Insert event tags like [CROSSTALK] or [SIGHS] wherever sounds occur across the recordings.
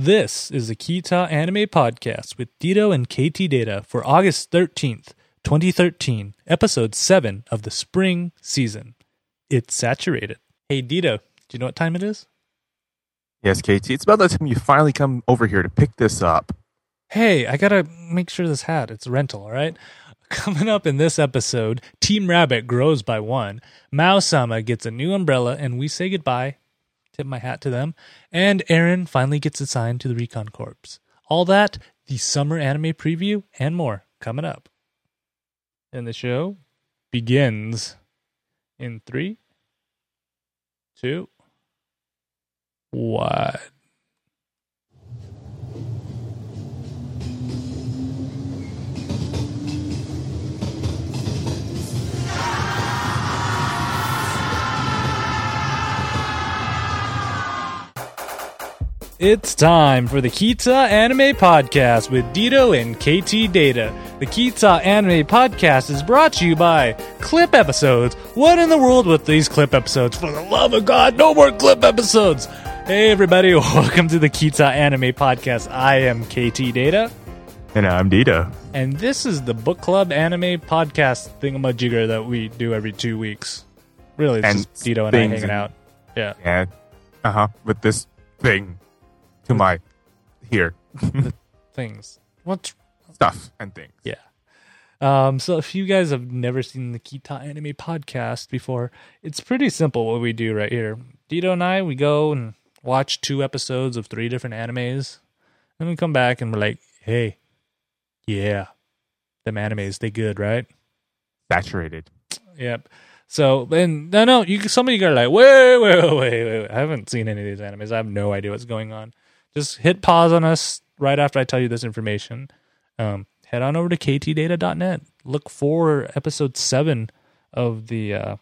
This is the Kita Anime Podcast with Dito and KT Data for August 13th, 2013, episode 7 of the spring season. It's saturated. Hey, Dito, do you know what time it is? Yes, KT. It's about that time you finally come over here to pick this up. Hey, I gotta make sure this hat, it's rental, all right? [LAUGHS] Coming up in this episode, Team Rabbit grows by one, Mao Sama gets a new umbrella, and we say goodbye. Tip my hat to them. And Eren finally gets assigned to the Recon Corps. All that, the summer anime preview, and more coming up. And the show begins in three, two, one. It's time for the Kita Anime Podcast with Dito and KT Data. The Kita Anime Podcast is brought to you by Clip Episodes. What in the world with these clip episodes? For the love of God, no more clip episodes! Hey everybody, [LAUGHS] welcome to the Kita Anime Podcast. I am KT Data, And I'm Dito. and this is the book club anime podcast thingamajigger that we do every two weeks. Really, it's And just Dito and I hanging and- out. Yeah. And, uh huh, with this thing to my here. [LAUGHS] Things. What Stuff and things. Yeah. Um, so if you guys have never seen the Kita Anime podcast before, it's pretty simple what we do right here. Dito and I, we go and watch two episodes of three different animes. Then we come back and we're like, hey, yeah, them animes, they good, right? Saturated. Yep. So and no, no, you some of you are like, wait, wait, wait, wait, wait. I haven't seen any of these animes. I have no idea what's going on. Just hit pause on us right after I tell you this information. Um, head on over to ktdata.net. Look for episode seven of the uh,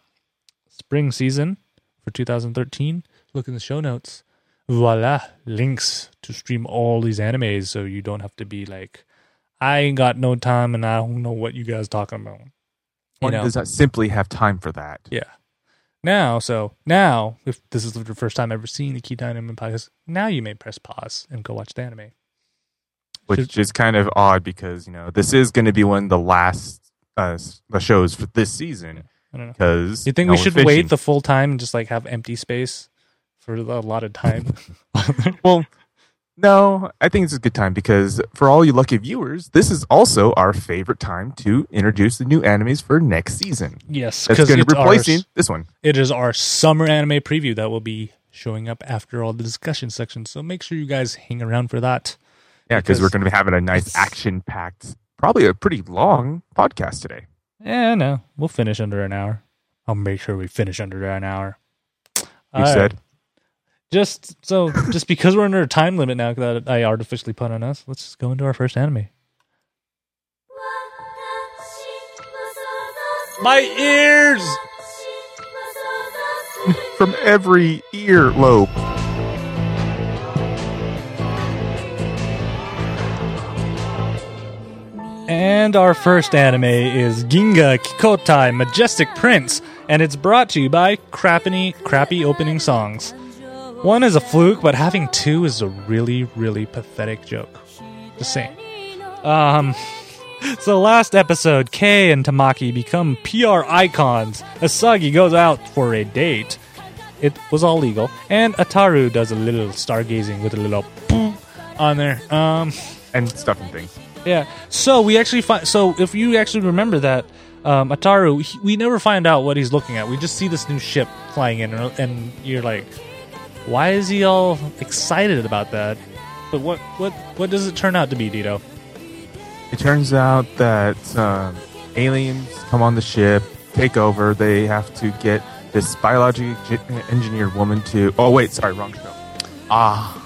spring season for 2013. Look in the show notes. Voila, links to stream all these animes, so you don't have to be like, I ain't got no time and I don't know what you guys talking about. You One know. does not simply have time for that. Yeah. Now, so now, if this is the first time ever seeing the Key Anime podcast, now you may press pause and go watch the anime. Which is kind of odd because, you know, this is going to be one of the last uh, the shows for this season. I don't know. Because You think we should wait the full time and just like have empty space for a lot of time? [LAUGHS] [LAUGHS] Well, no, I think it's a good time because for all you lucky viewers, this is also our favorite time to introduce the new animes for next season. yes, That's because going to it's be replacing our, this one. it is our summer anime preview that will be showing up after all the discussion sections. So make sure you guys hang around for that. Yeah, because we're going to be having a nice action packed, probably a pretty long podcast today. Yeah, no, we'll finish under an hour. I'll make sure we finish under an hour. You said. Just so, just because we're under a time limit now that I artificially put on us, let's just go into our first anime. My ears! [LAUGHS] From every ear lobe. And our first anime is Ginga Kikotai Majestic Prince, and it's brought to you by crappy, crappy opening songs. One is a fluke, but having two is a really, really pathetic joke. Just saying. Um, [LAUGHS] so last episode, Kei and Tamaki become PR icons. Asagi goes out for a date. It was all legal, and Ataru does a little stargazing with a little boom on there. Um, And stuff and things. yeah. So we actually find. So if you actually remember that, um, Ataru, he, we never find out what he's looking at. We just see this new ship flying in, and- and you're like, why is he all excited about that? But what what what does it turn out to be, Dito? It turns out that um, aliens come on the ship, take over. They have to get this biologically engineered woman to. Oh, wait, sorry, wrong show. Ah.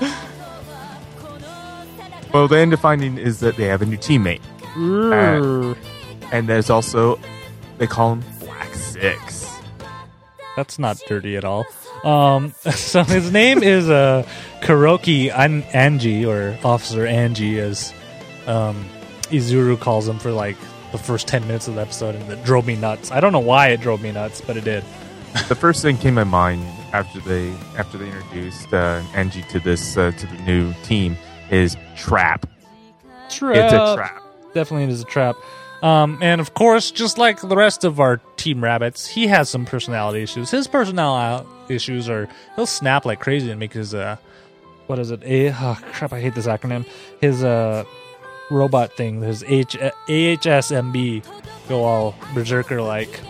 [LAUGHS] well, the end of finding is that they have a new teammate. Uh, and there's also, they call him Black Six. That's not dirty at all. Um, [LAUGHS] so his name is uh, Kuroki An- Angie, or Officer Angie, as um, Izuru calls him for like the first 10 minutes of the episode, and it drove me nuts. I don't know why it drove me nuts, but it did. the first thing came to my mind after they after they introduced uh, Angie to this uh, to the new team is trap. Trap. It's a trap. Definitely, it is a trap. Um, and of course, just like the rest of our team rabbits, he has some personality issues. His personality issues are he'll snap like crazy and make his uh, what is it? A oh, crap! I hate this acronym. His uh, robot thing, his H AHSMB, go all berserker like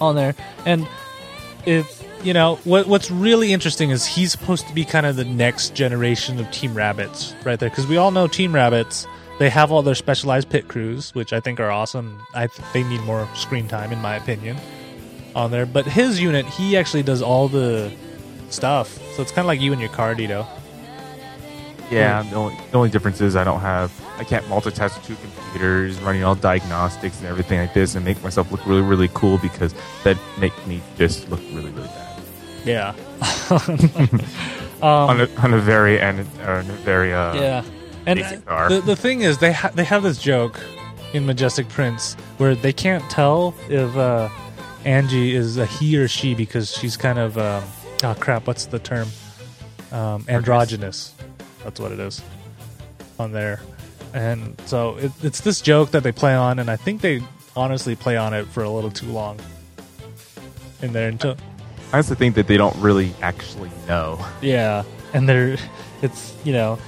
on there. And if you know what what's really interesting is he's supposed to be kind of the next generation of Team Rabbits right there because we all know Team Rabbits they have all their specialized pit crews which I think are awesome. I th- they need more screen time in my opinion on there. But his unit he actually does all the stuff, so it's kind of like you and your car, Dito. Yeah, the only, the only difference is I don't have I can't multitask two computers running all diagnostics and everything like this and make myself look really really cool because that make me just look really really bad Yeah. [LAUGHS] [LAUGHS] on a on a very and a very uh Yeah, and the the thing is, they ha- they have this joke in Majestic Prince where they can't tell if uh, Angie is a he or she because she's kind of um, oh crap, what's the term? Um, androgynous. That's what it is on there, and so it, it's this joke that they play on, and I think they honestly play on it for a little too long in there until I honestly think that they don't really actually know. Yeah, and they're [LAUGHS] it's you know,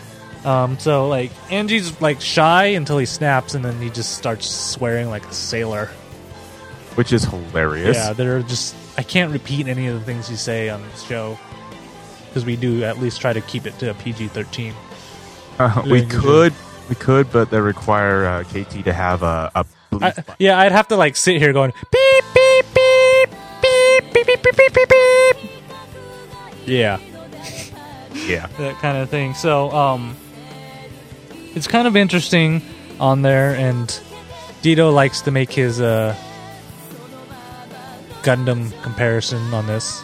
um, so like Angie's like shy until he snaps, and then he just starts swearing like a sailor. which is hilarious Yeah, they're just I can't repeat any of the things you say on this show because we do at least try to keep it to a PG thirteen. Uh, we could we could but they require uh, KT to have a, a I, yeah, I'd have to like sit here going beep beep beep beep beep beep beep beep beep beep. Yeah. yeah [LAUGHS] that kind of thing. So, um, it's kind of interesting on there, and Dito likes to make his uh, Gundam comparison on this,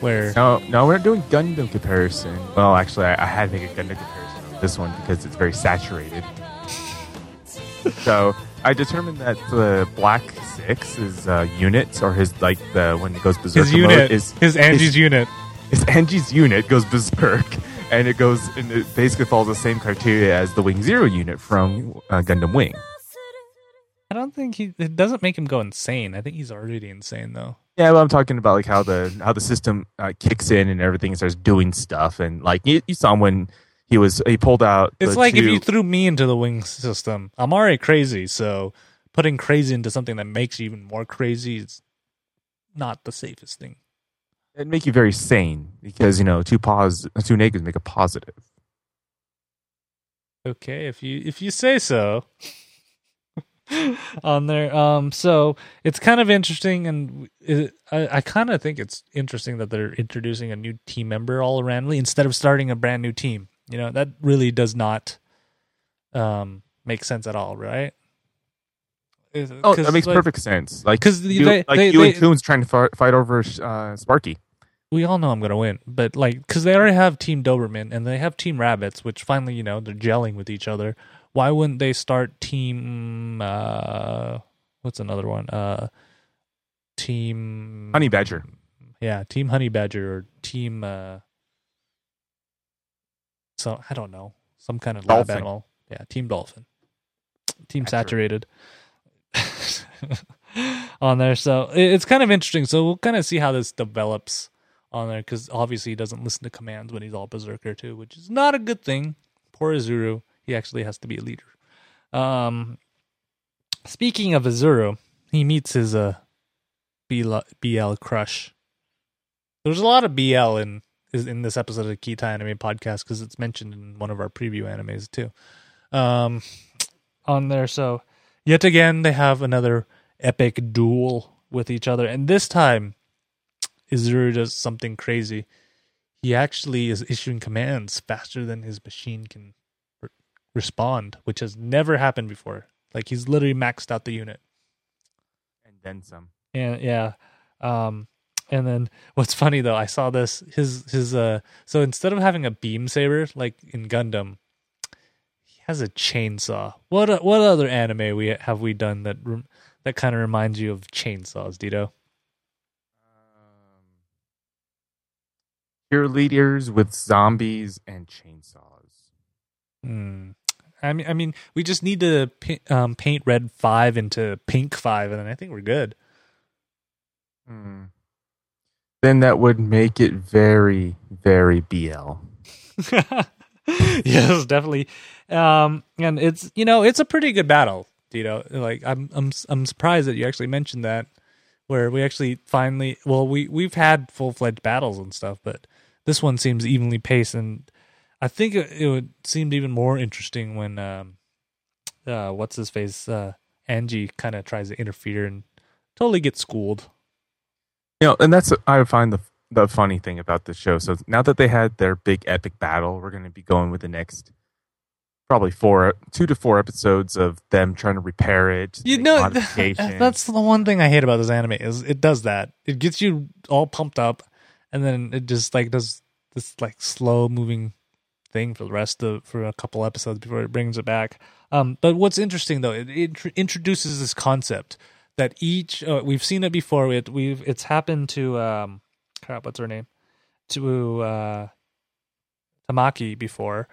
where no no we're not doing Gundam comparison. Well actually I, I had to make a Gundam comparison on this one because it's very saturated. [LAUGHS] So I determined that the Black Six is uh, units or his like the when it goes berserk his unit. is his Angie's unit. is Angie's unit goes berserk, and it goes and it basically follows the same criteria as the Wing Zero unit from uh, Gundam Wing. I don't think he. It doesn't make him go insane. I think he's already insane though. Yeah, well, I'm talking about like how the how the system uh, kicks in and everything starts doing stuff, and like you, you saw him when he was he pulled out. It's like if you threw me into the wing system. I'm already crazy, so putting crazy into something that makes you even more crazy is not the safest thing. It'd make you very sane because you know two pos two negatives make a positive. Okay, if you if you say so. [LAUGHS] on there, um, so it's kind of interesting, and it, I, I kind of think it's interesting that they're introducing a new team member all randomly instead of starting a brand new team. You know that really does not um make sense at all, right? Oh, that makes like, perfect sense. Like 'cause you, they- like they- you and they- Coons trying to fight, fight over uh, Sparky. We all know I'm gonna win, but like, because they already have Team Doberman and they have Team Rabbits, which finally, you know, they're gelling with each other. Why wouldn't they start Team? uh What's another one? Uh Team Honey Badger. Yeah, Team Honey Badger or Team. uh So I don't know, some kind of lab Dolphin. animal. Yeah, Team Dolphin. Team. Saturated. [LAUGHS] on there, so it's kind of interesting. So we'll kind of see how this develops on there because obviously he doesn't listen to commands when he's all berserker too, which is not a good thing. Poor Izuru, he actually has to be a leader. Um, speaking of Izuru, he meets his uh BL, BL crush. There's a lot of BL in in this episode of Kita Anime Podcast because it's mentioned in one of our preview animes too. Um, on there, so yet again they have another epic duel with each other, and this time Izuru does something crazy. He actually is issuing commands faster than his machine can re- respond, which has never happened before. Like he's literally maxed out the unit. And then some. And yeah. Um and then what's funny though, I saw this his his uh so instead of having a beam saber like in Gundam, he has a chainsaw. What what other anime we have we done that that kind of reminds you of chainsaws, Dito? Cheerleaders with zombies and chainsaws. Hmm. I mean, I mean, we just need to um, paint red five into pink five, and then I think we're good. Hmm. Then that would make it very, very BL. [LAUGHS] yes, definitely. Um, and it's you know it's a pretty good battle, Dito. Like I'm I'm I'm surprised that you actually mentioned that, where we actually finally well we we've had full fledged battles and stuff, but this one seems evenly paced, and I think it, it would seemed even more interesting when um, uh, what's his face uh, Angie kind of tries to interfere and totally gets schooled. You know, and that's I find the the funny thing about the show. So now that they had their big epic battle, we're going to be going with the next probably four, two to four episodes of them trying to repair it. You know, [LAUGHS] that's the one thing I hate about this anime is it does that. It gets you all pumped up, and then it just like does this like slow moving thing for the rest of for a couple episodes before it brings it back. Um, but what's interesting though, it, it tr- introduces this concept that each uh, we've seen it before. It we've it's happened to um, crap, what's her name? To uh, Tamaki before,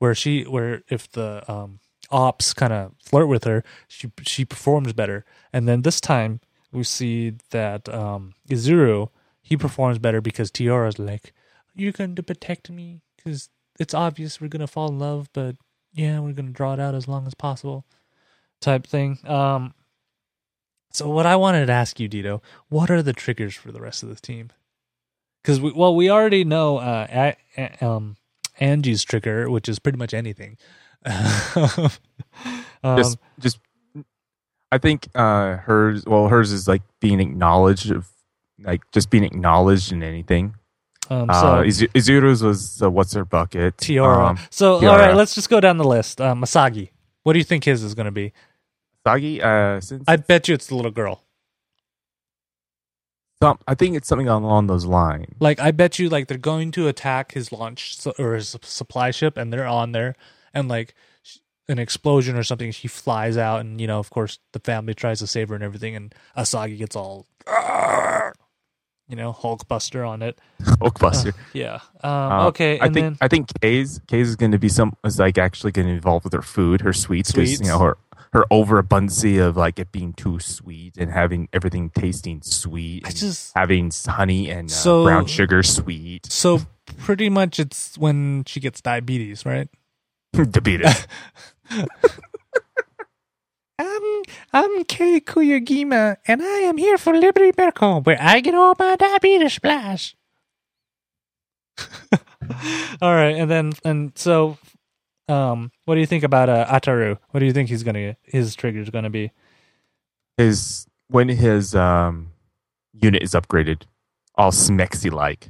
where she where if the um ops kind of flirt with her, she she performs better. And then this time we see that um Izuru he performs better because Tiara's like, "You're going to protect me because it's obvious we're gonna fall in love, but yeah, we're gonna draw it out as long as possible." Type thing. Um. So what I wanted to ask you, Dito, what are the triggers for the rest of the team? Because we, well, we already know uh, um, Angie's trigger, which is pretty much anything. [LAUGHS] um, just just I think uh hers well hers is like being acknowledged of like just being acknowledged in anything. um, uh so Izu- Izuru's was uh, what's her bucket? Tiara. Um, so all Tiara. right, let's just go down the list. Uh, Masagi, what do you think his is going to be? Sagi uh since I bet you it's the little girl. some I think it's something along those lines. Like I bet you, like they're going to attack his launch su- or his supply ship, and they're on there, and like sh- an explosion or something, she flies out, and you know, of course, the family tries to save her and everything, and Asagi gets all, you know, Hulkbuster on it. [LAUGHS] Hulkbuster. [LAUGHS] Yeah. Um, Uh, okay, I think then I think Kei's Kei's is going to be some is like actually going to involve with her food, her sweets, you know her her overabundance of like it being too sweet and having everything tasting sweet. I just having honey and uh, So- brown sugar sweet. so pretty much it's when she gets diabetes, right? [LAUGHS] Diabetes. I'm Kei Kugimiya, and I am here for Liberty Medical, where I get all my diabetes splash. [LAUGHS] all right, and then and so, um, what do you think about uh, Ataru? What do you think he's gonna his trigger's gonna be? his when his um unit is upgraded, all smexy like.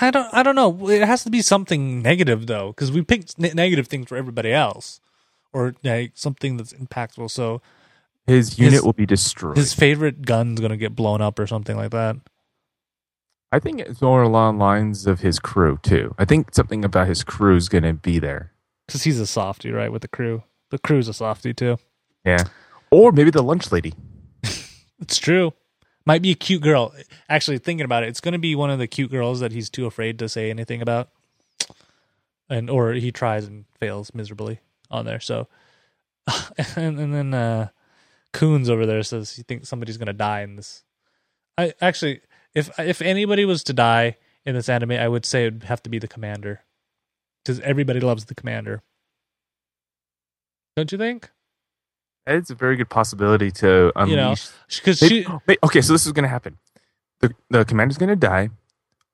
I don't I don't know. It has to be something negative though, because we picked ne- negative things for everybody else, or like something that's impactful. So His unit His- will be destroyed. his favorite gun's gonna get blown up or something like that. I think it's more along lines of his crew too. I think something about his crew is going to be there. Because he's a softy, right? With the crew, the crew's a softy too. Yeah, or maybe the lunch lady. [LAUGHS] It's true. Might be a cute girl. Actually, thinking about it, it's going to be one of the cute girls that he's too afraid to say anything about, and or he tries and fails miserably on there. So, [LAUGHS] and, and then uh Coons over there says you think somebody's going to die in this. I actually, if if anybody was to die in this anime, I would say it'd have to be the commander, because everybody loves the commander. Don't you think? It's a very good possibility to unleash. You know, Because she, wait, okay, so this is going to happen. The the commander's going to die.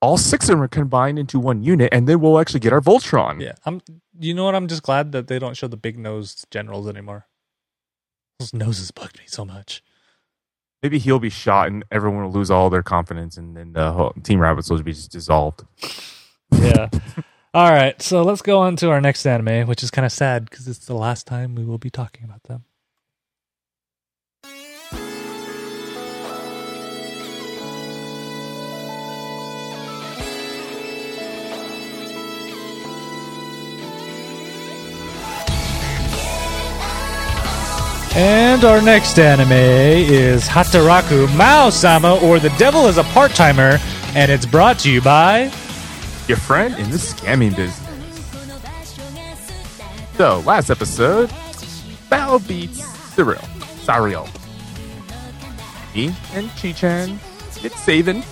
All six of them are combined into one unit, and then we'll actually get our Voltron. Yeah, I'm. You know what? I'm just glad that they don't show the big nosed generals anymore. Those noses bugged me so much. Maybe he'll be shot, and everyone will lose all their confidence, and then the whole Team Rabbits will be just dissolved. Yeah. [LAUGHS] All right, so let's go on to our next anime, which is kind of sad because it's the last time we will be talking about them. And our next anime is Hataraku Mao Sama, or The Devil is a Part Timer, and it's brought to you by your friend in the scamming business. So, last episode, Mao beats Cyril. Cyril. He and Chi-Chan get saving.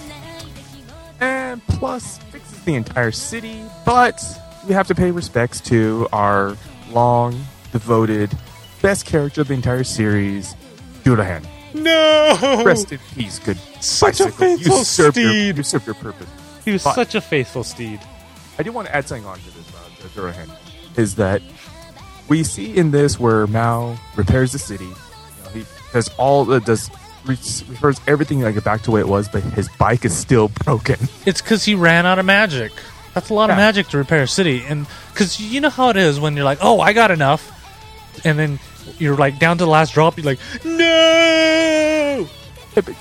And plus fixes the entire city, but we have to pay respects to our long, devoted, best character of the entire series, Durahan. No, Rest in peace, good Such a bicycle. faithful you served Your, you served your purpose. he was But- such a faithful steed. I do want to add something on to this about uh, Durahan. Is that we see in this where Mao repairs the city. You know, he does all uh, does re- refers everything like it back to the way it was, but his bike is still [LAUGHS] broken. It's because he ran out of magic. That's a lot of magic to repair a city, and because you know how it is when you're like, "Oh, I got enough," and then you're like down to the last drop. You're like, "No!"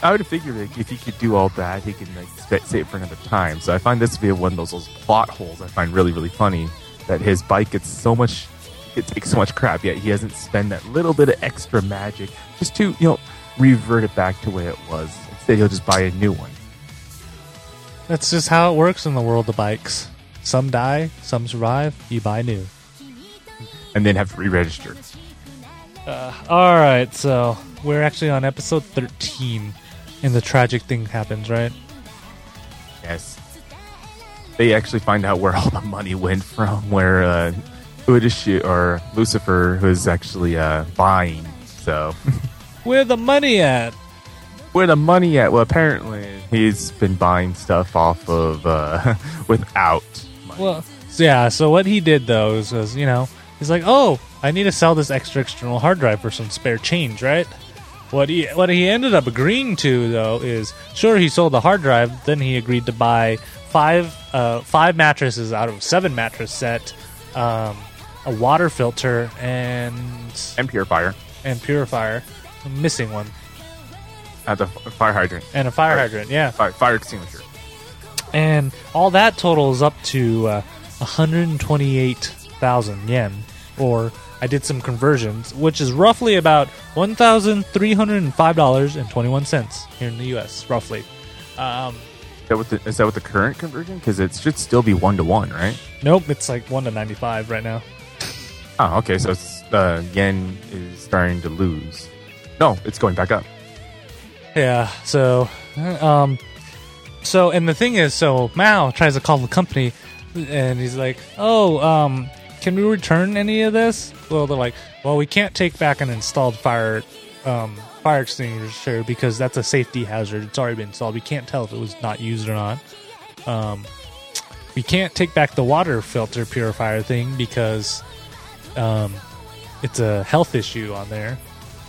I would figure like, if he could do all that, he can like save it for another time. So I find this to be one of those, those plot holes I find really really funny. That his bike gets so much, it takes so much crap, yet he doesn't spend that little bit of extra magic just to you know revert it back to the way it was. Instead, he'll just buy a new one. That's just how it works in the world of bikes. Some die, some survive. You buy new. And then have to re-register. All right, so we're actually on episode 13, and the tragic thing happens, right? Yes. They actually find out where [LAUGHS] all the money went from, where uh, Udashi or Lucifer was actually uh, buying. So, [LAUGHS] Where the money at? where the money at? Well, apparently he's been buying stuff off of uh, [LAUGHS] without money. Well, yeah. So what he did though is, was, you know, he's like, oh, I need to sell this extra external hard drive for some spare change, right? What he what he ended up agreeing to though is, sure, he sold the hard drive. Then he agreed to buy five uh, five mattresses out of seven mattress set, um, a water filter, and and purifier and purifier. I'm missing one at the fire hydrant, and a fire Right. hydrant. Yeah, fire, fire extinguisher. and all that totals up to uh, 128,000 yen, or I did some conversions, which is roughly about $1,305.21 here in the U.S. Roughly. Um, Is that what the, is that what the current conversion? Because it should still be one to one, right? nope, it's like one to 95 right now. Oh, okay. So it's, uh, yen is starting to lose. No, it's going back up. Yeah. So, um, so and the thing is, so Mao tries to call the company, and he's like, "Oh, um, can we return any of this?" Well, they're like, "Well, we can't take back an installed fire, um, fire extinguisher because that's a safety hazard. It's already been installed. We can't tell if it was not used or not. Um, we can't take back the water filter purifier thing because, um, it's a health issue on there."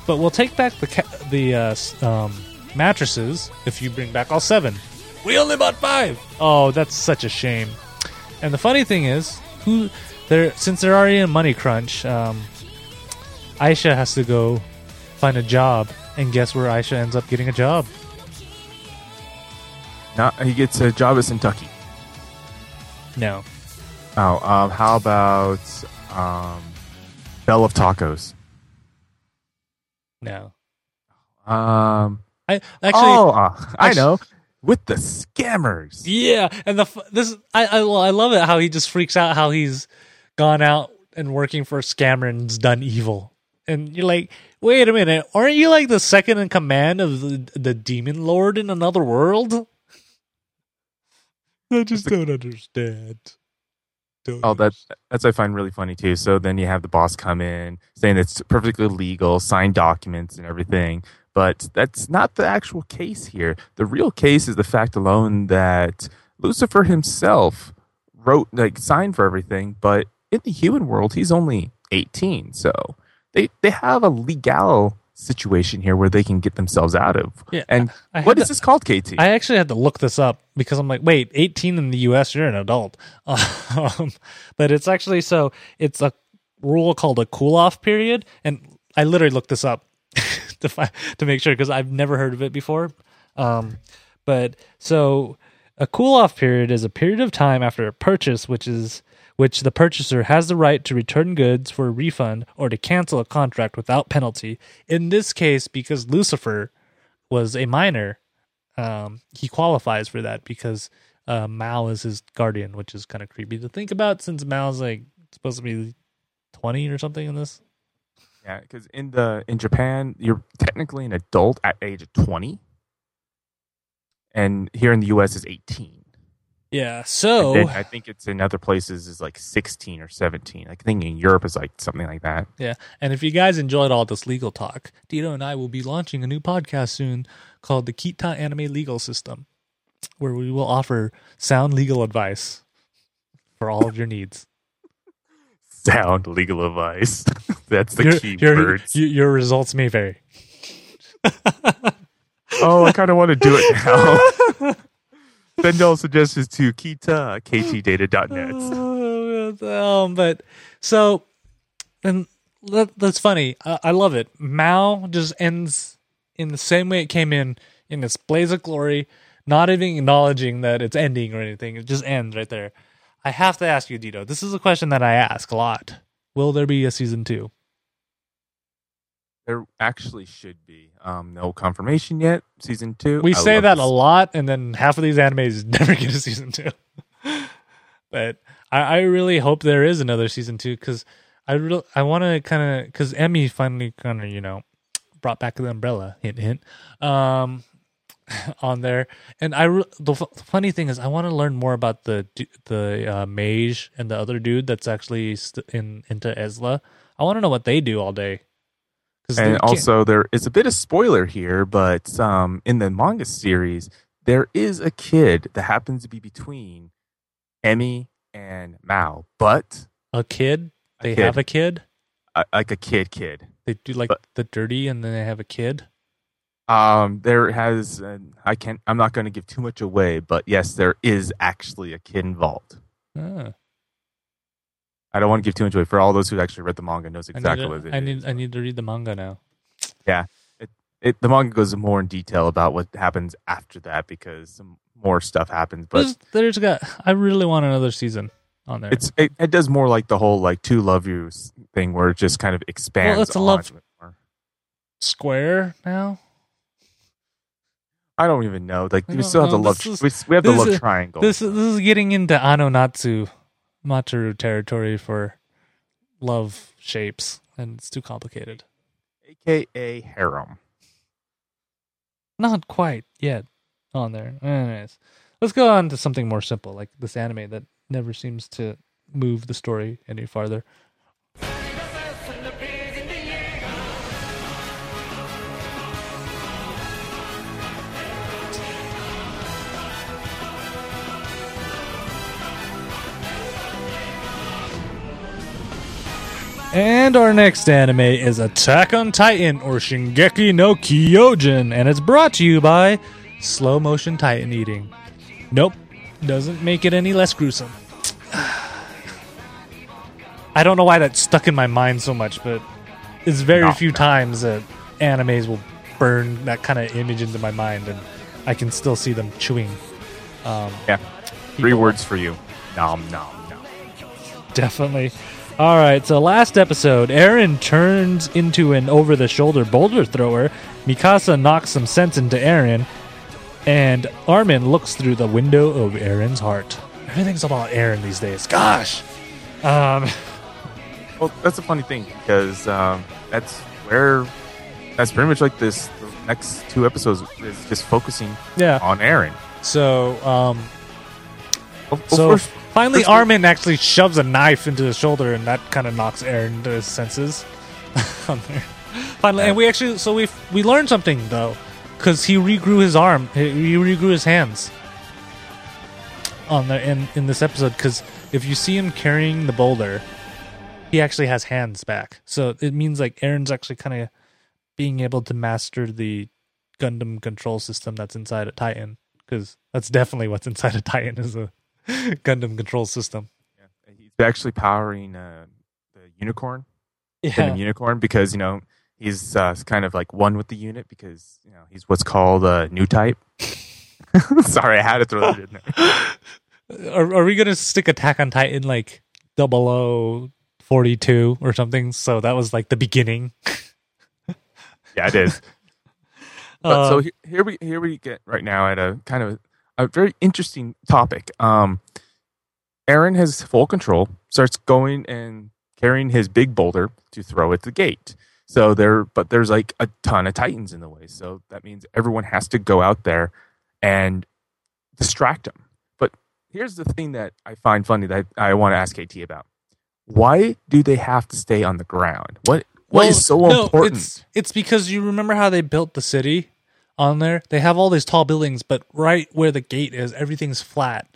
But we'll take back the ca- the uh, um, mattresses if you bring back all seven. We only bought five. Oh, that's such a shame. And the funny thing is, who they're since they're already in money crunch, um, Aisha has to go find a job, and guess where Aisha ends up getting a job? Now he gets a job at Kentucky. No, Oh, um, how about um, Bell of Tacos? no. Um, I actually, oh, uh, I actu- know, with the scammers. Yeah, and the this I I, well, I love it how he just freaks out how he's gone out and working for a scammer and's done evil, and you're like, wait a minute, aren't you like the second in command of the the demon lord in another world? [LAUGHS] I just don't understand. Don't Oh, that's that's I find really funny too. So then you have the boss come in saying it's perfectly legal, sign documents and everything, but that's not the actual case here. The real case is the fact alone that Lucifer himself wrote, like, signed for everything, but in the human world, he's only eighteen. So they they have a legal situation here where they can get themselves out of. Yeah, And I what had is to- this called, KT? I actually had to look this up because I'm like, wait, 18 in the U.S. You're an adult, [LAUGHS] um, but it's actually so it's a rule called a cool off period, and I literally looked this up [LAUGHS] to find, to make sure because I've never heard of it before. Um, but so a cool off period is a period of time after a purchase, which is which the purchaser has the right to return goods for a refund or to cancel a contract without penalty. In this case, because Lucifer was a minor, um, he qualifies for that because uh, Mao is his guardian, which is kind of creepy to think about since Mao's like supposed to be twenty or something in this. Yeah, because in the in Japan, you're technically an adult at age of twenty, and here in the U.S. is eighteen. Yeah, so I think it's in other places is like sixteen or seventeen. I think in Europe is like something like that. Yeah. And if you guys enjoyed all this legal talk, Dito and I will be launching a new podcast soon called the Kita Anime Legal System, where we will offer sound legal advice for all of your needs. [LAUGHS] Sound legal advice. [LAUGHS] That's the your, key your, words. your, your results may vary. [LAUGHS] oh, I kind of want to do it now. Send all suggestions to kita ktdata.net. um, [LAUGHS] but so, and that, that's funny. I, I love it. Mao just ends in the same way it came in, in its blaze of glory, not even acknowledging that it's ending or anything. It just ends right there. I have to ask you, Dito. This is a question that I ask a lot. Will there be a season two? There actually should be. Um, no confirmation yet. Season two. We I say that this. a lot, and then half of these animes [LAUGHS] never get a season two. [LAUGHS] but I, I really hope there is another season two because I real I want to kind of because Emi finally kind of you know brought back the umbrella hint hint um [LAUGHS] on there and I re- the f- funny thing is I want to learn more about the the uh, mage and the other dude that's actually st- in into Ezla. I want to know what they do all day. 'Cause they And can't- also, there is a bit of spoiler here, but um, in the manga series, there is a kid that happens to be between Emi and Mao, but a kid, A they kid. have a kid. uh, like a kid, kid. They do like But- the dirty, and then they have a kid. Um, there has uh, I can't. I'm not going to give too much away, but yes, there is actually a kid involved. Ah, I don't want to give too much away. For all those who actually read the manga, knows I exactly need, what it I is. need I need to read the manga now. Yeah, it, the manga goes more in detail about what happens after that because some more stuff happens. But There's, there's got. I really want another season on there. it's it, it does more like the whole like two love you thing where it just kind of expands. it's a love- more. square now. I don't even know. Like we still have the love. Is- we, we have the love is- triangle. This is this is getting into Anonatsu Mataru territory for love shapes, and it's too complicated. AKA harem. Not quite yet on there. Anyways, let's go on to something more simple, like this anime that never seems to move the story any farther. And our next anime is Attack on Titan or Shingeki no Kyojin, and it's brought to you by Slow Motion Titan Eating. Nope, doesn't make it any less gruesome. [SIGHS] I don't know why that stuck in my mind so much, but it's very No. few times that animes will burn that kind of image into my mind, and I can still see them chewing. Um, Yeah. Three words for you. Nom nom nom. Definitely. All right, so last episode, Eren turns into an over the shoulder boulder thrower. Mikasa knocks some sense into Eren, and Armin looks through the window of Eren's heart. Everything's about Eren these days. Gosh. Um, [LAUGHS] Well, that's a funny thing because um, that's where that's pretty much like this. The next two episodes is just focusing yeah. on Eren. So, um, Well, so first- finally, first- Armin actually shoves a knife into his shoulder, and that kind of knocks Eren to his senses. [LAUGHS] on there. Finally, and we actually, so we we learned something though, because he regrew his arm, he he regrew his hands. On the in in this episode, because if you see him carrying the boulder, he actually has hands back. So it means like Eren's actually kind of being able to master the Gundam control system that's inside a Titan, because that's definitely what's inside a Titan is a [LAUGHS] Gundam control system. Yeah, he's actually powering uh, the unicorn, Yeah, Gundam unicorn, because you know he's uh, kind of like one with the unit because you know he's what's called a new type. [LAUGHS] Sorry, I had to throw that in there. [LAUGHS] are, are we gonna stick Attack on Titan like double O forty two or something? So that was like the beginning. Yeah, it is. But Uh, so he- here we here we get right now at a kind of a very interesting topic. Um, Eren has full control, starts going and carrying his big boulder to throw at the gate. So there, but there's like a ton of Titans in the way. So that means everyone has to go out there and distract them. But here's the thing that I find funny that I, want to ask KT about. Why do they have to stay on the ground? What what well, is so no, important? It's, it's because you remember how they built the city on there? They have all these tall buildings, but right where the gate is, everything's flat.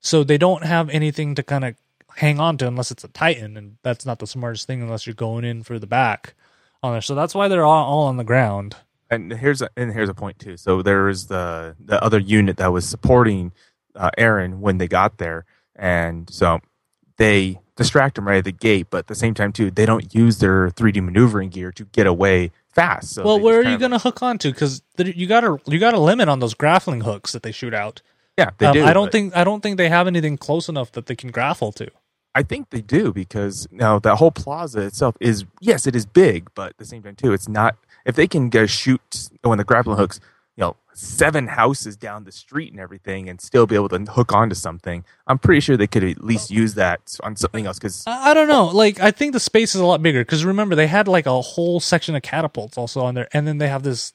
So they don't have anything to kind of hang on to unless it's a Titan, and that's not the smartest thing unless you're going in for the back on there. So that's why they're all, all on the ground. And here's a, and here's a point too. So there was the the other unit that was supporting uh, Eren when they got there, and so they distract them right at the gate. But at the same time too, they don't use their 3D maneuvering gear to get away fast. So well, where are you going to hook onto? Because you got a you got a limit on those grappling hooks that they shoot out. Yeah, they um, do. I don't think I don't think they have anything close enough that they can grapple to. I think they do because now that whole plaza itself is yes, it is big, but at the same time too, it's not. If they can go shoot when the grappling hooks, seven houses down the street and everything, and still be able to hook onto something, I'm pretty sure they could at least use that on something else. Because I, don't know, like I think the space is a lot bigger. Because remember, they had like a whole section of catapults also on there, and then they have this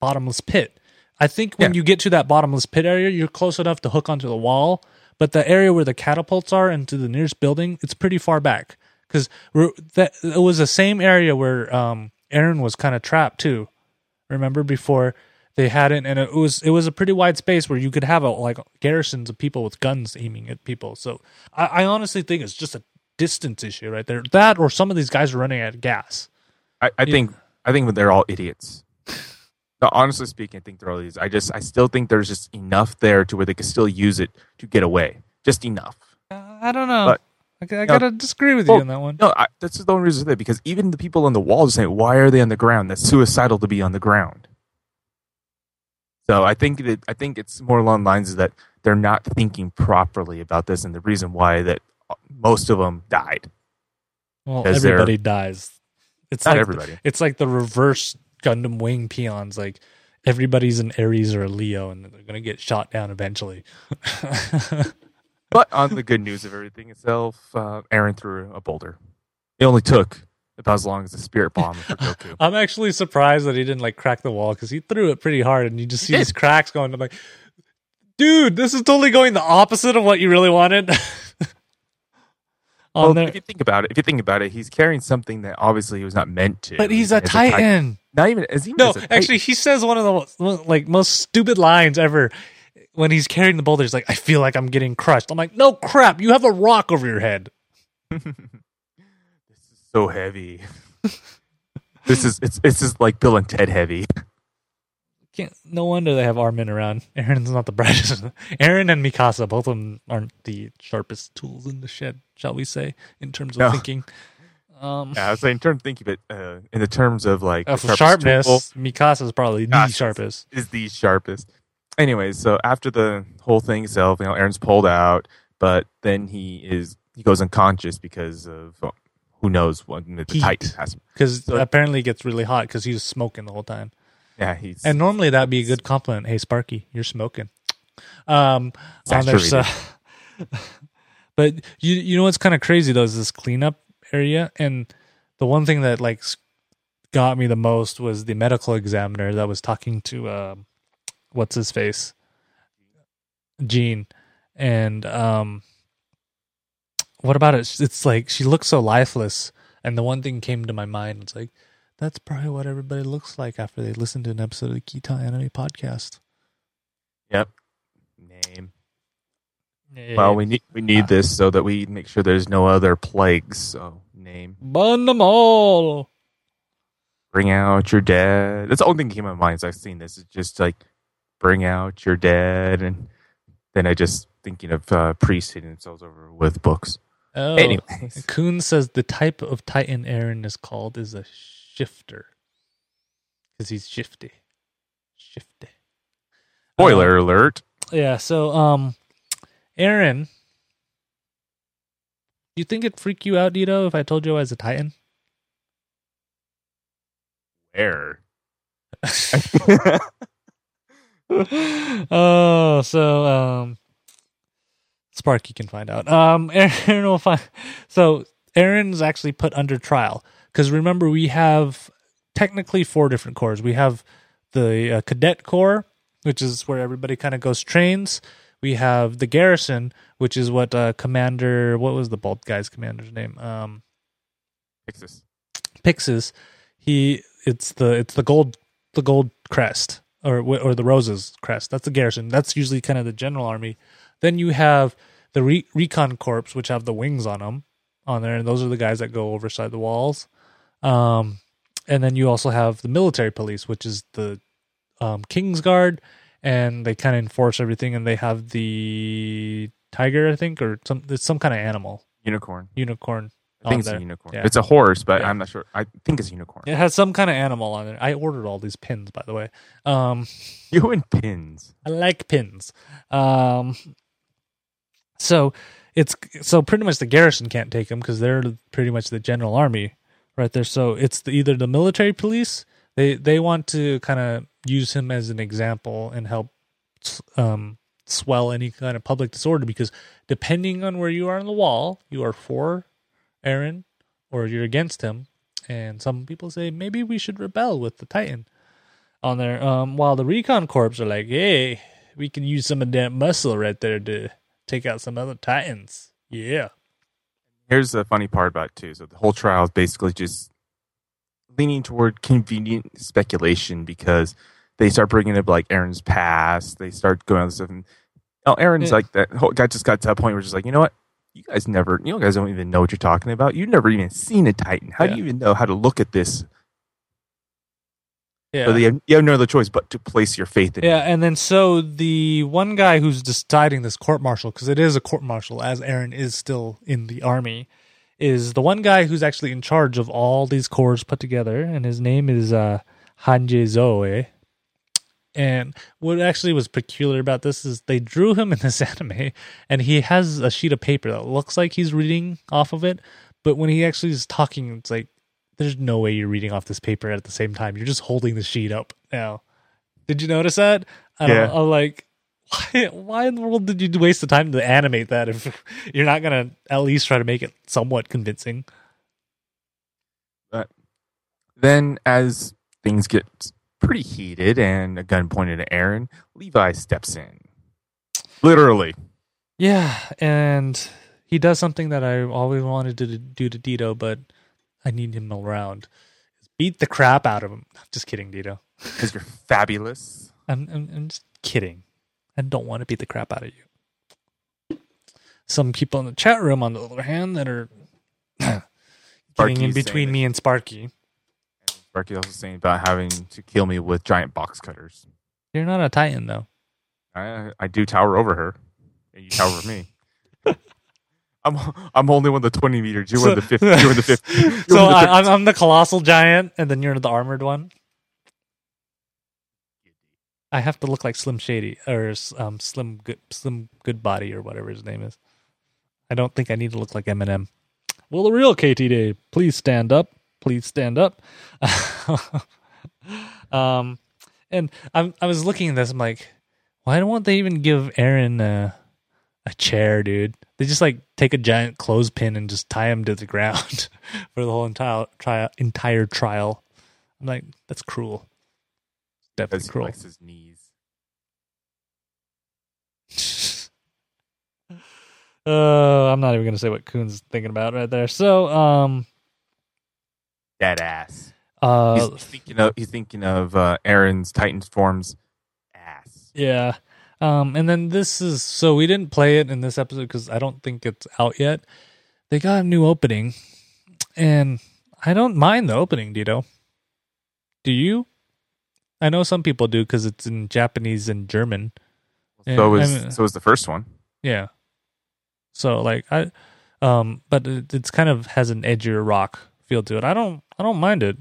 bottomless pit. I think when yeah. you get to that bottomless pit area, you're close enough to hook onto the wall but the area where the catapults are into the nearest building, it's pretty far back because that it was the same area where um, Eren was kind of trapped too. Remember before they hadn't and it was it was a pretty wide space where you could have a, like garrisons of people with guns aiming at people. So I, I honestly think it's just a distance issue right there. That or some of these guys are running out of gas. I, I think I think they're all idiots. [LAUGHS] No, honestly speaking, I think they're all these. I just, I still think there's just enough there to where they could still use it to get away. Just enough. Uh, I don't know. But, I, I gotta disagree with well, you on that one. No, I, that's the only reason because even the people on the wall are saying, "Why are they on the ground? That's suicidal to be on the ground." So I think that I think it's more along the lines that they're not thinking properly about this, and the reason why that most of them died. Well, everybody dies. It's not like everybody. The, it's like the reverse Gundam Wing peons. Like everybody's an Aries or a Leo, and they're gonna get shot down eventually. [LAUGHS] but on the good news of everything itself, uh, Eren threw a boulder. It only took about as long as the spirit bomb for [LAUGHS] Goku. I'm actually surprised that he didn't like crack the wall because he threw it pretty hard, and you just see these cracks going. I'm like, dude, this is totally going the opposite of what you really wanted. [LAUGHS] well, there. If you think about it, if you think about it, he's carrying something that obviously he was not meant to. But he's a titan. a titan. Not even as he no. Actually, he says one of the most, like most stupid lines ever when he's carrying the boulder. He's like, "I feel like I'm getting crushed." I'm like, "No crap! You have a rock over your head." [LAUGHS] so heavy. this is it's it's just like Bill and Ted heavy. Can't, no wonder they have Armin around. Eren's not the brightest. [LAUGHS] Eren and Mikasa, both of them aren't the sharpest tools in the shed, shall we say, in terms of no. thinking. Um, yeah, I was saying in terms of thinking, but uh, in the terms of like uh, sharpness, tool, Mikasa is probably the sharpest. Is the sharpest. Anyways, so after the whole thing itself, you know, Eren's pulled out, but then he is he goes unconscious because of who knows what the Heat. Titan has. Because so, apparently it gets really hot because he's smoking the whole time. Yeah, he's and normally that'd be a good compliment. Hey, Sparky, you're smoking. Um, on their, uh, [LAUGHS] but you you know what's kind of crazy though is this cleanup area, and the one thing that like got me the most was the medical examiner that was talking to uh, what's his face, Jean, and um, what about it? It's like she looks so lifeless, and the one thing came to my mind. It's like that's probably what everybody looks like after they listen to an episode of the Kita Anime podcast. Yep. Name. Well, we need we need this so that we make sure there's no other plagues. So name. Burn them all. Bring out your dead. That's the only thing that came to my mind as I've seen this. Is just like bring out your dead, and then I just thinking of uh, priests hitting themselves over with books. Oh, anyways, Kuhn says the type of Titan Eren is called is a shifter because he's shifty. Shifty. Spoiler um, alert. Yeah. So, um, Eren, you think it'd freak you out, Dito, if I told you I was a Titan? Where? [LAUGHS] oh, so um, Sparky can find out. Um, [LAUGHS] Eren will find. So Eren's actually put under trial because remember we have technically four different corps. We have the uh, cadet corps, which is where everybody kind of goes trains. We have the garrison, which is what uh, Commander. What was the bald guy's commander's name? Um, Pixis. Pixis. He. It's the it's the gold the gold crest or or the roses crest. That's the garrison. That's usually kind of the general army. Then you have the re- recon corps, which have the wings on them on there, and those are the guys that go overside the walls. Um, and then you also have the military police, which is the um, King's Guard, and they kind of enforce everything. And they have the tiger, I think, or some it's some kind of animal, Unicorn. unicorn. I think it's there. a unicorn. Yeah. It's a horse, but Yeah. I'm not sure. I think it's a unicorn. It has some kind of animal on it. I ordered all these pins, by the way. Um, You and pins. I like pins. Um, so it's so pretty much the garrison can't take them because they're pretty much the general army right there. So it's the, either the military police they they want to kind of use him as an example and help um, swell any kind of public disorder because depending on where you are on the wall, you are for Eren or you're against him. And some people say maybe we should rebel with the Titan on there. Um, while the recon corps are like, hey, we can use some of that muscle right there to take out some other Titans. Yeah. Here's the funny part about it too. So the whole trial is basically just leaning toward convenient speculation because they start bringing up like Eren's past. They start going on stuff. And, oh, Eren's Yeah. like that whole guy just got to a point where it's just like, you know what? You guys never, you guys don't even know what you're talking about. You've never even seen a Titan. How Yeah. do you even know how to look at this? Yeah. So you have, you have no other choice but to place your faith in. Yeah, and then so the one guy who's deciding this court martial, because it is a court martial, as Eren is still in the army, is the one guy who's actually in charge of all these corps put together, and his name is uh, Hanje Zoe. And what actually was peculiar about this is they drew him in this [LAUGHS] anime, and he has a sheet of paper that looks like he's reading off of it, but when he actually is talking, it's like there's no way you're reading off this paper at the same time. You're just holding the sheet up now. Did you notice that? I don't Yeah. I'm like, [LAUGHS] why, why in the world did you waste the time to animate that if [LAUGHS] you're not going to at least try to make it somewhat convincing? Then, as things get pretty heated and a gun pointed at Eren, Levi steps in. Literally. Yeah, and he does something that I always wanted to do to Dito, but I need him around. Beat the crap out of him. Just kidding, Dito. Because you're fabulous. I'm, I'm, I'm just kidding. I don't want to beat the crap out of you. Some people in the chat room, on the other hand, that are [CLEARS THROAT] getting in between me and Sparky. Sparky also saying about having to kill me with giant box cutters. You're not a Titan, though. I I do tower over her, and you tower over me. I'm I'm only one of the twenty meters. You're one of the fifty. You're the fifty. You're [LAUGHS] so the I, 50. I'm, I'm the colossal giant, and then you're the armored one. I have to look like Slim Shady or um, Slim Good Slim Good Body or whatever his name is. I don't think I need to look like Eminem. Will the real KT Day please stand up? Please stand up. [LAUGHS] um, and I'm I was looking at this. I'm like, why don't they even give Eren uh, a chair, dude? They just like take a giant clothespin and just tie him to the ground [LAUGHS] for the whole entire trial. Entire trial. I'm like, that's cruel. Because Definitely he cruel. likes his knees. [LAUGHS] uh, I'm not even gonna say what Coon's thinking about right there. So, um, Dead ass. uh, he's thinking of he's thinking of uh, Eren's Titans forms ass. yeah, um, and then this is so we didn't play it in this episode because I don't think it's out yet. They got a new opening, and I don't mind the opening, Dito. Do you? I know some people do because it's in Japanese and German. So Yeah, was I mean- so was the first one. Yeah. So like I, um, but it, it's kind of has an edgier rock feel to it. I don't, I don't mind it,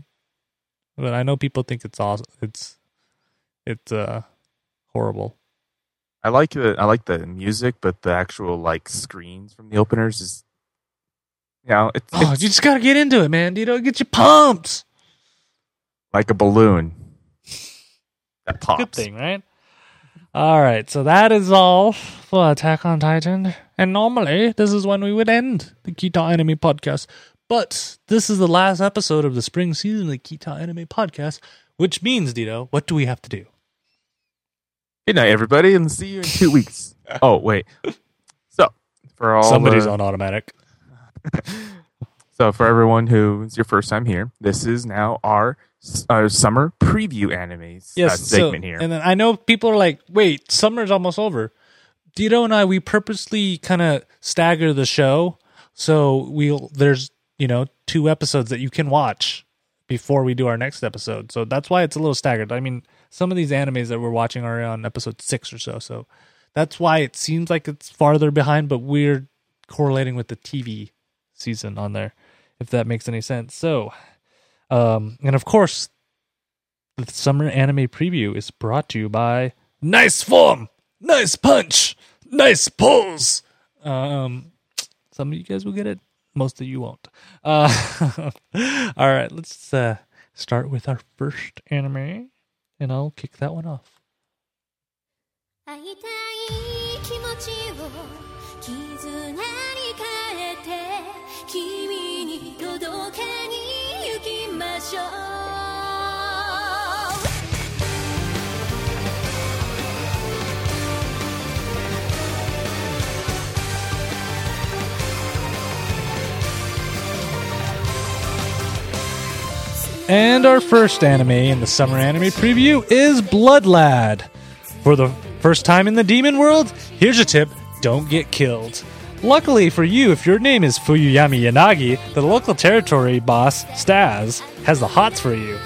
but I know people think it's awesome. It's, it's uh, horrible. I like the I like the music, but the actual like screens from the openers is, you know, it's, Oh, it's you just gotta get into it, man. Dito, get you pumped. like a balloon [LAUGHS] that pops. Good thing, right? All right, so that is all for Attack on Titan. And normally, this is when we would end the Kita Anime Podcast. But this is the last episode of the spring season of the Kita Anime Podcast, which means, Dito, what do we have to do? Good night, everybody, and see you in two weeks. [LAUGHS] Oh, wait. So, for all Somebody's the- on automatic. [LAUGHS] So, for everyone who is your first time here, this is now our uh, summer preview animes uh, Yes, so- segment here. And then I know people are like, wait, summer's almost over. Dito and I, we purposely kind of stagger the show. So we'll, there's, you know, two episodes that you can watch before we do our next episode. So that's why it's a little staggered. I mean, some of these animes that we're watching are on episode six or so. So that's why it seems like it's farther behind, but we're correlating with the TV season on there, if that makes any sense. So, um, and of course, the summer anime preview is brought to you by Nice Form, Nice Punch, Nice Pulls. Um, some of you guys will get it, most of you won't. Uh, [LAUGHS] all right, let's uh, start with our first anime, and I'll kick that one off. And our first anime in the summer anime preview is Blood Lad. For the first time in the demon world, here's a tip don't get killed. Luckily for you, if your name is Fuyuyami Yanagi, the local territory boss, Staz, has the hots for you.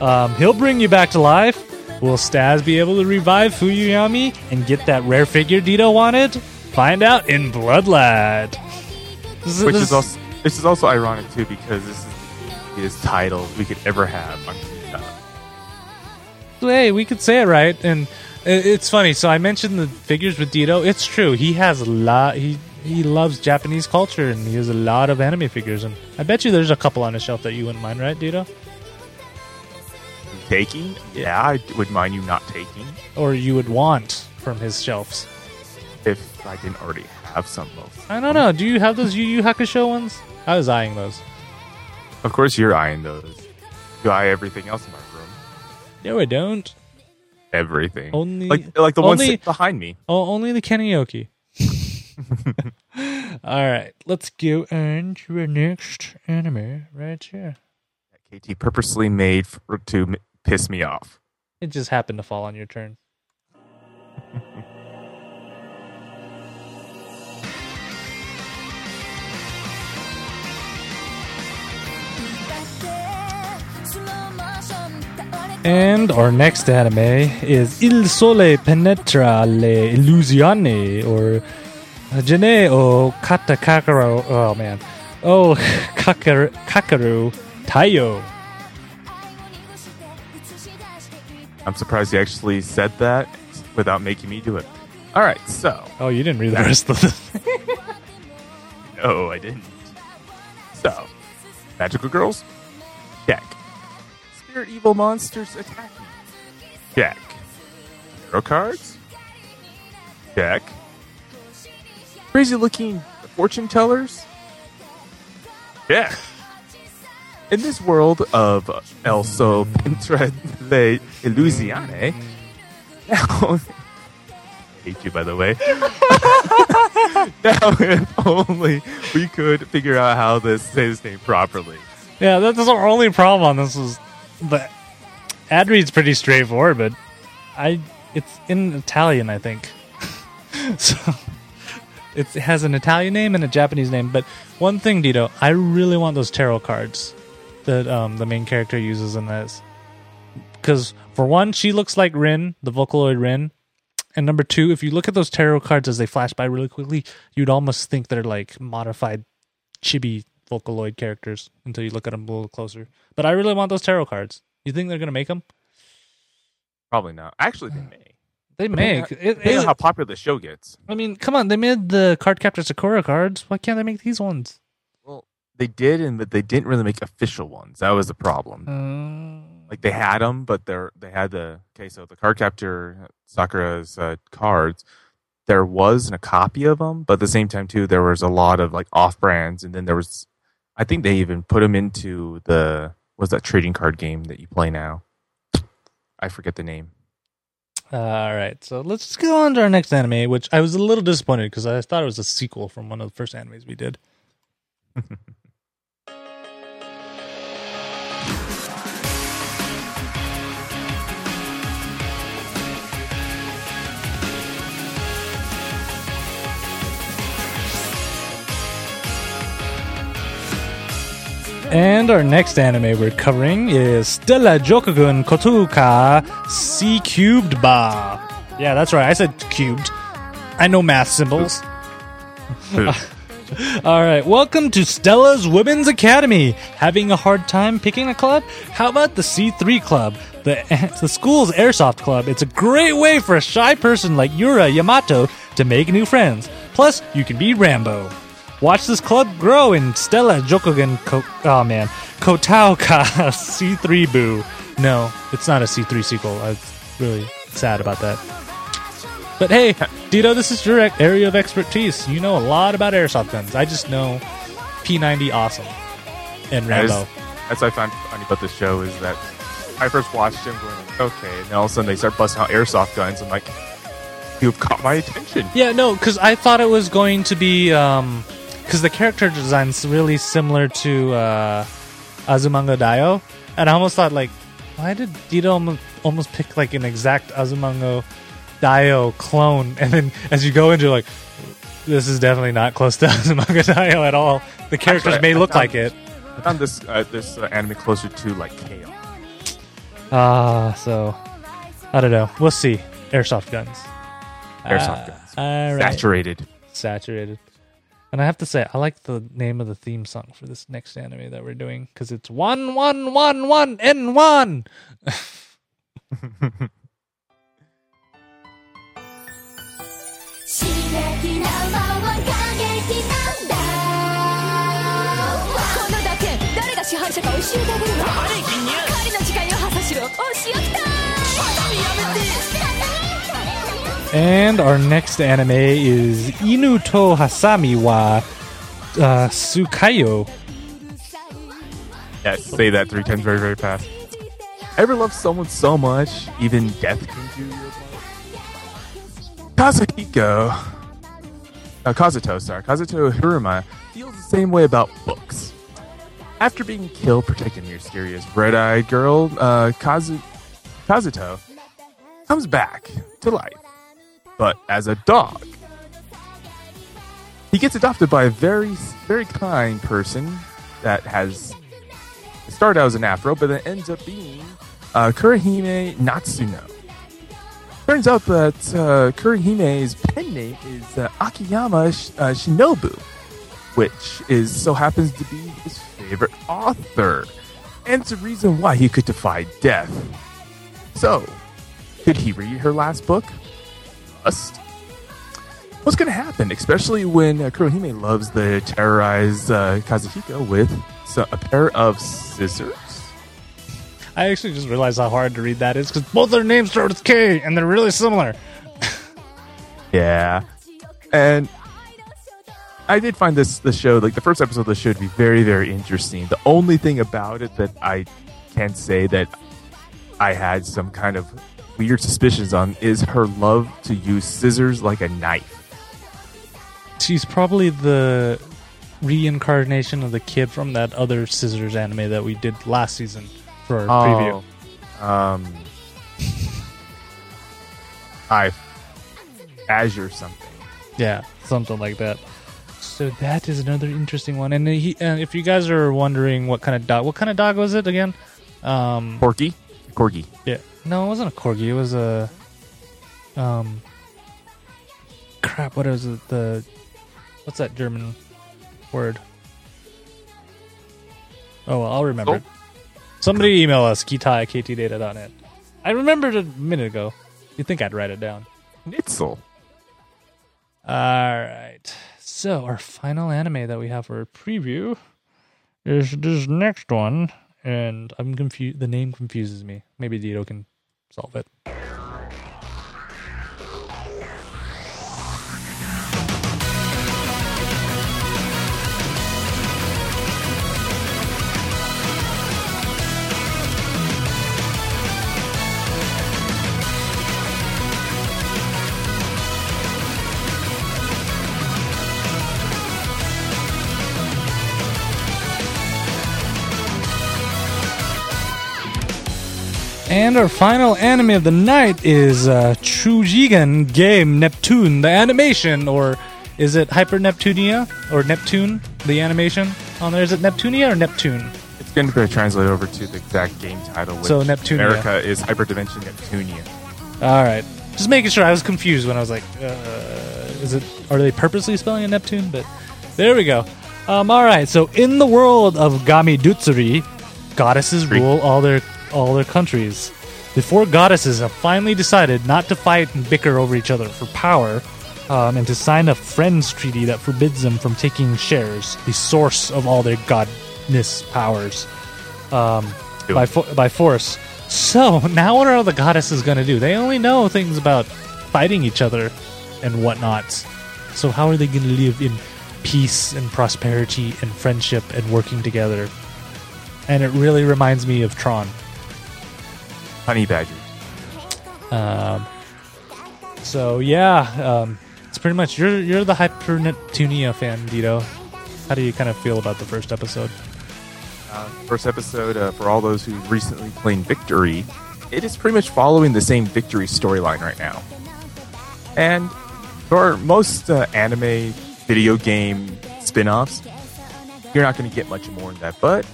Um, he'll bring you back to life. Will Staz be able to revive Fuyuyami and get that rare figure Dito wanted? Find out in Blood Lad. This which this- is also this is also ironic too because this is the title we could ever have on Kita. hey, we could say it right, and it's funny. So I mentioned the figures with Dito. It's true. He has a lot. He he loves Japanese culture, and he has a lot of anime figures. And I bet you there's a couple on his shelf that you wouldn't mind, right, Dito? Taking? Yeah, I would mind you not taking Or you would want from his shelves. if I didn't already have some of. I don't know. Do you have those Yu Yu Hakusho ones? I was eyeing those. Of course, you're eyeing those. You eye everything else in my room. No, I don't. Everything. Only- like like the only- sitting behind me. Oh, only the Kenyoki. [LAUGHS] All right, let's go on to our next anime right here. KT purposely made for, to m- piss me off. It just happened to fall on your turn. [LAUGHS] And our next anime is Il Sole Penetra le Illusioni, or Jane o Kata Kakaru. Oh man. Oh, [LAUGHS] Kakaru, Kakaru Taiyo. I'm surprised you actually said that without making me do it. All right, so Oh, you didn't read the rest of this. [LAUGHS] no, I didn't. So, magical girls, check. Spirit evil monsters attack me, check. Tarot cards, check. Crazy looking fortune tellers, check. In this world of El Sol Pintra de Illusione, now. hate you, by the way. [LAUGHS] now, if only we could figure out how to say this name properly. Yeah, that's our only problem on this is the ad read's pretty straightforward, but I it's in Italian, I think. [LAUGHS] so it has an Italian name and a Japanese name. But one thing, Dito, I really want those tarot cards that um, the main character uses in this. Because for one, she looks like Rin, the Vocaloid Rin. And number two, if you look at those tarot cards as they flash by really quickly, you'd almost think they're like modified chibi Vocaloid characters until you look at them a little closer. But I really want those tarot cards. You think they're gonna make them? Probably not. Actually, they may. They make. Depending It, Depending on it- how popular the show gets. I mean, come on. They made the Card Captor Sakura cards. Why can't they make these ones? Well, They did, and but they didn't really make official ones. That was the problem. Um, Like they had them, but they're they had the okay. So the card captor Sakura's uh, cards, there was a copy of them, but at the same time too, there was a lot of like off brands, and then there was, I think they even put them into the what's that trading card game that you play now? I forget the name. all right, so let's just go on to our next anime, which I was a little disappointed because I thought it was a sequel from one of the first animes we did. [LAUGHS] And our next anime we're covering is Stella Jokugun Kotuka C Cubed Ba. Yeah, that's right. I said cubed. I know math symbols. [LAUGHS] All right, welcome to Stella's Women's Academy. Having a hard time picking a club? How about the C3 Club, the [LAUGHS] the school's airsoft club? It's a great way for a shy person like Yura Yamato to make new friends. Plus, you can be Rambo. Watch this club grow in Stella Jokogen Ko- oh man, Kotauka [LAUGHS] C3 Boo. No, it's not a C3 sequel. I'm really sad about that. But hey, Dito, this is your area of expertise. You know a lot about airsoft guns. I just know P90 awesome and Rambo. That's what I find funny about this show is that I first watched him going like, okay, and then all of a sudden they start busting out airsoft guns. I'm like, you've caught my attention. Yeah, no, because I thought it was going to be um, because the character design's really similar to uh, Azumanga Daioh, and I almost thought like, why did Dito almost, pick like an exact Azumanga Daioh clone? And then as you go into like, this is definitely not close to [LAUGHS] Azumanga Daioh at all. The characters Actually, may I look found- like it. I found this uh, this uh, anime closer to like Chaos. Ah, so I don't know. We'll see. Airsoft guns. Airsoft guns. All right. Saturated. saturated. And I have to say, I like the name of the theme song for this next anime that we're doing because it's one, one, one, one, and one. [LAUGHS] And our next anime is Inu to Hasami wa uh, Sukayo. Yes, say that three times very, very fast. Ever love someone so much, even death can do your part? Uh, Kazuto, sorry. Kazuto Hiruma feels the same way about books. After being killed protecting the mysterious red-eyed girl, uh, Kazu- Kazuto comes back to life, but as a dog. He gets adopted by a very, very kind person that has started out as an afro, but then ends up being uh, Kurihime Natsuno. Turns out that uh, pen name is uh, Akiyama Sh- uh, Shinobu, which is so happens to be his favorite author, and it's a reason why he could defy death. So, could he read her last book? Must. What's going to happen, especially when uh, Kurohime loves the terrorized uh, Kazuhiko with so, a pair of scissors? I actually just realized how hard to read that is because both their names start with K and they're really similar. [LAUGHS] Yeah. And I did find this the show, like the first episode of the show, to be very, very interesting. The only thing about it that I can say that I had some kind of weird suspicions on is her love to use scissors like a knife. She's probably the reincarnation of the kid from that other Scissors anime that we did last season for our preview. Oh, Um, I Azure something. Yeah, something like that. So that is another interesting one. And he, if you guys are wondering what kind of dog, what kind of dog was it again? Um, Corky, corgi. yeah, no, it wasn't a corgi. It was a, um, crap. What is it? The, what's that German word? Oh well, I'll remember. Oh. it. Somebody email us kita at ktdata.net. I remembered a minute ago. You'd think I'd write it down. Nitzel. All right. So our final anime that we have for a preview is this next one, and I'm confused. The name confuses me. Maybe Dito can solve it. And our final anime of the night is uh, Chujigan Game Neptune, the animation, or is it Hyper Neptunia or Neptune, the animation on there? Is it Neptunia or Neptune? It's going to be translated over to the exact game title. Which So, Neptunia. America is Hyperdimension Neptunia. All right, just making sure. I was confused when I was like, uh, "Is it? Are they purposely spelling it Neptune?" But there we go. Um, all right, so in the world of Gamindustri, goddesses rule all their all their countries. The four goddesses have finally decided not to fight and bicker over each other for power, um, and to sign a friends treaty that forbids them from taking shares, the source of all their godness powers, um, by fo- by force. So [LAUGHS] now, what are all the goddesses going to do? They only know things about fighting each other and whatnot. So how are they going to live in peace and prosperity and friendship and working together? And it really reminds me of Tron. Honey badgers. Um, so yeah, um, it's pretty much you're you're the Hyper Neptunia fan, Dito. How do you kind of feel about the first episode? Uh, first episode uh, for all those who recently played Victory. It is pretty much following the same Victory storyline right now. And for most uh, anime video game spin-offs, you're not going to get much more than that. But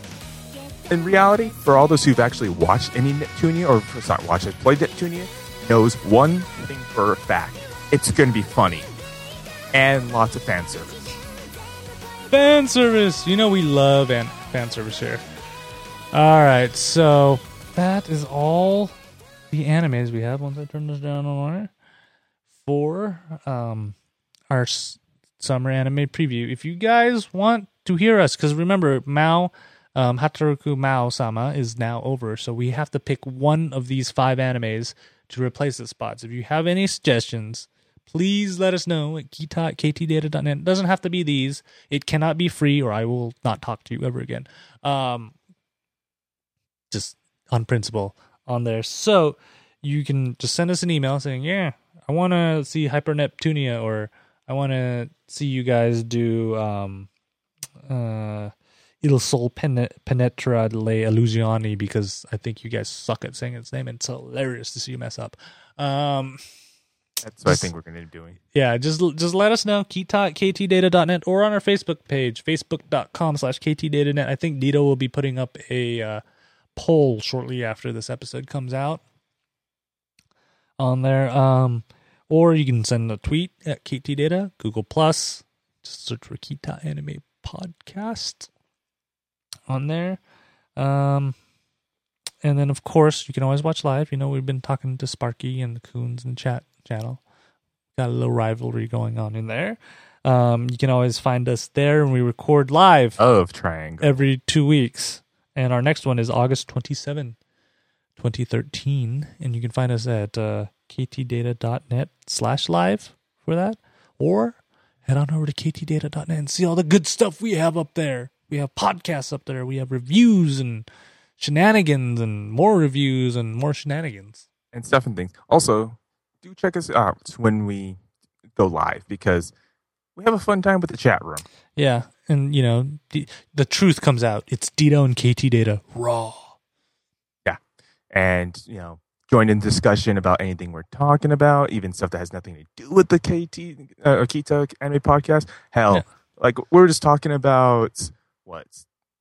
in reality, for all those who've actually watched any Neptunia, or for- not watched it, played Neptunia, knows one thing for a fact: it's going to be funny and lots of fan service. Fan service. You know we love an- fan service here. All right, so that is all the animes we have. Once I turn this down on there for um our s- summer anime preview. If you guys want to hear us, because remember Mao. Um, Hataraku Mao Sama is now over, so we have to pick one of these five animes to replace the spots. If you have any suggestions, please let us know at kita at ktdata.net. It doesn't have to be these. It cannot be free, or I will not talk to you ever again. Um, just on principle on there. So you can just send us an email saying, "Yeah, I want to see Hyper Neptunia," or "I want to see you guys do um, uh, Il Sol Pen- Penetra le Illusioni," because I think you guys suck at saying its name. and It's hilarious to see you mess up. Um, That's what I think we're going to be doing. yeah, just just let us know. Kita at ktdata.net or on our Facebook page, facebook.com slash ktdata.net. I think Dito will be putting up a uh, poll shortly after this episode comes out on there. Um, or you can send a tweet at ktdata, Google Plus. Just search for Kita Anime Podcast on there. Um, and then, of course, you can always watch live. You know, we've been talking to Sparky and the Coons in the chat channel got a little rivalry going on in there. Um, you can always find us there, and we record live Of Triangle. every two weeks. And our next one is August 27, 2013. And you can find us at uh, ktdata.net slash live for that. Or head on over to ktdata.net and see all the good stuff we have up there. We have podcasts up there. We have reviews and shenanigans and more reviews and more shenanigans. and stuff and things. Also, do check us out when we go live because we have a fun time with the chat room. Yeah, and you know the, the truth comes out. It's Dito and KT Data raw. Yeah, and, you know, join in discussion about anything we're talking about, even stuff that has nothing to do with the KT uh, Akita anime podcast. Hell, Yeah. like we were just talking about what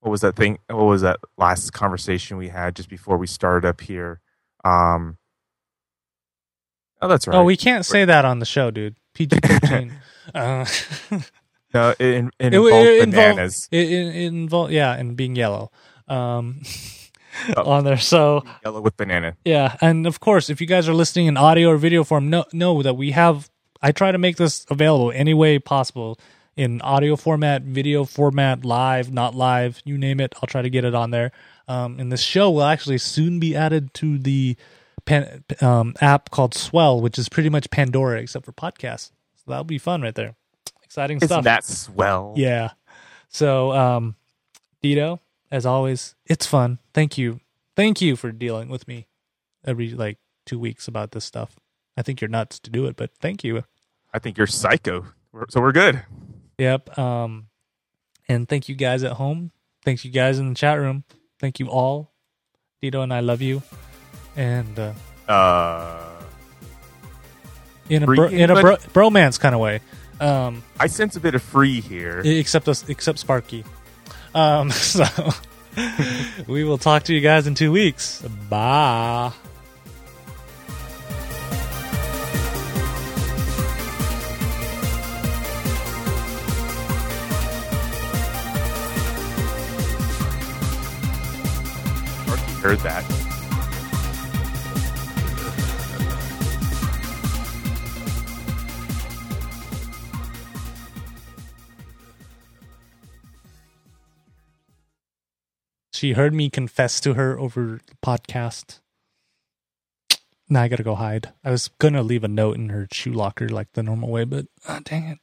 what was that thing? What was that last conversation we had just before we started up here? Um, oh, that's right. Oh, we can't say that on the show, dude. PG thirteen. [LAUGHS] uh, no, it, it, it, involved it involved- bananas. It, it, it involved yeah, and being yellow. Um, [LAUGHS] Oh. on there. So Yellow with banana. yeah, and of course, if you guys are listening in audio or video form, know know that we have. I try to make this available any way possible in audio format, video format, live, not live, you name it. I'll try to get it on there. Um, and this show will actually soon be added to the pan, um, app called Swell, which is pretty much Pandora except for podcasts. So that'll be fun right there. Exciting Isn't stuff. that swell? Yeah. So, um, Dito, as always, it's fun. Thank you. Thank you for dealing with me every like two weeks about this stuff. I think you're nuts to do it, but thank you. I think you're psycho. So we're good. Yep. Um, and thank you guys at home. Thanks you guys in the chat room. Thank you all. Dito and I love you. And uh, Uh, in a bro, in a bro, bromance kind of way. Um, I sense a bit of free here. except us, except Sparky. Um, [LAUGHS] so [LAUGHS] we will talk to you guys in two weeks. Bye. Heard that. She heard me confess to her over the podcast. Now I gotta go hide. I was gonna leave a note in her shoe locker like the normal way, but ah, dang it.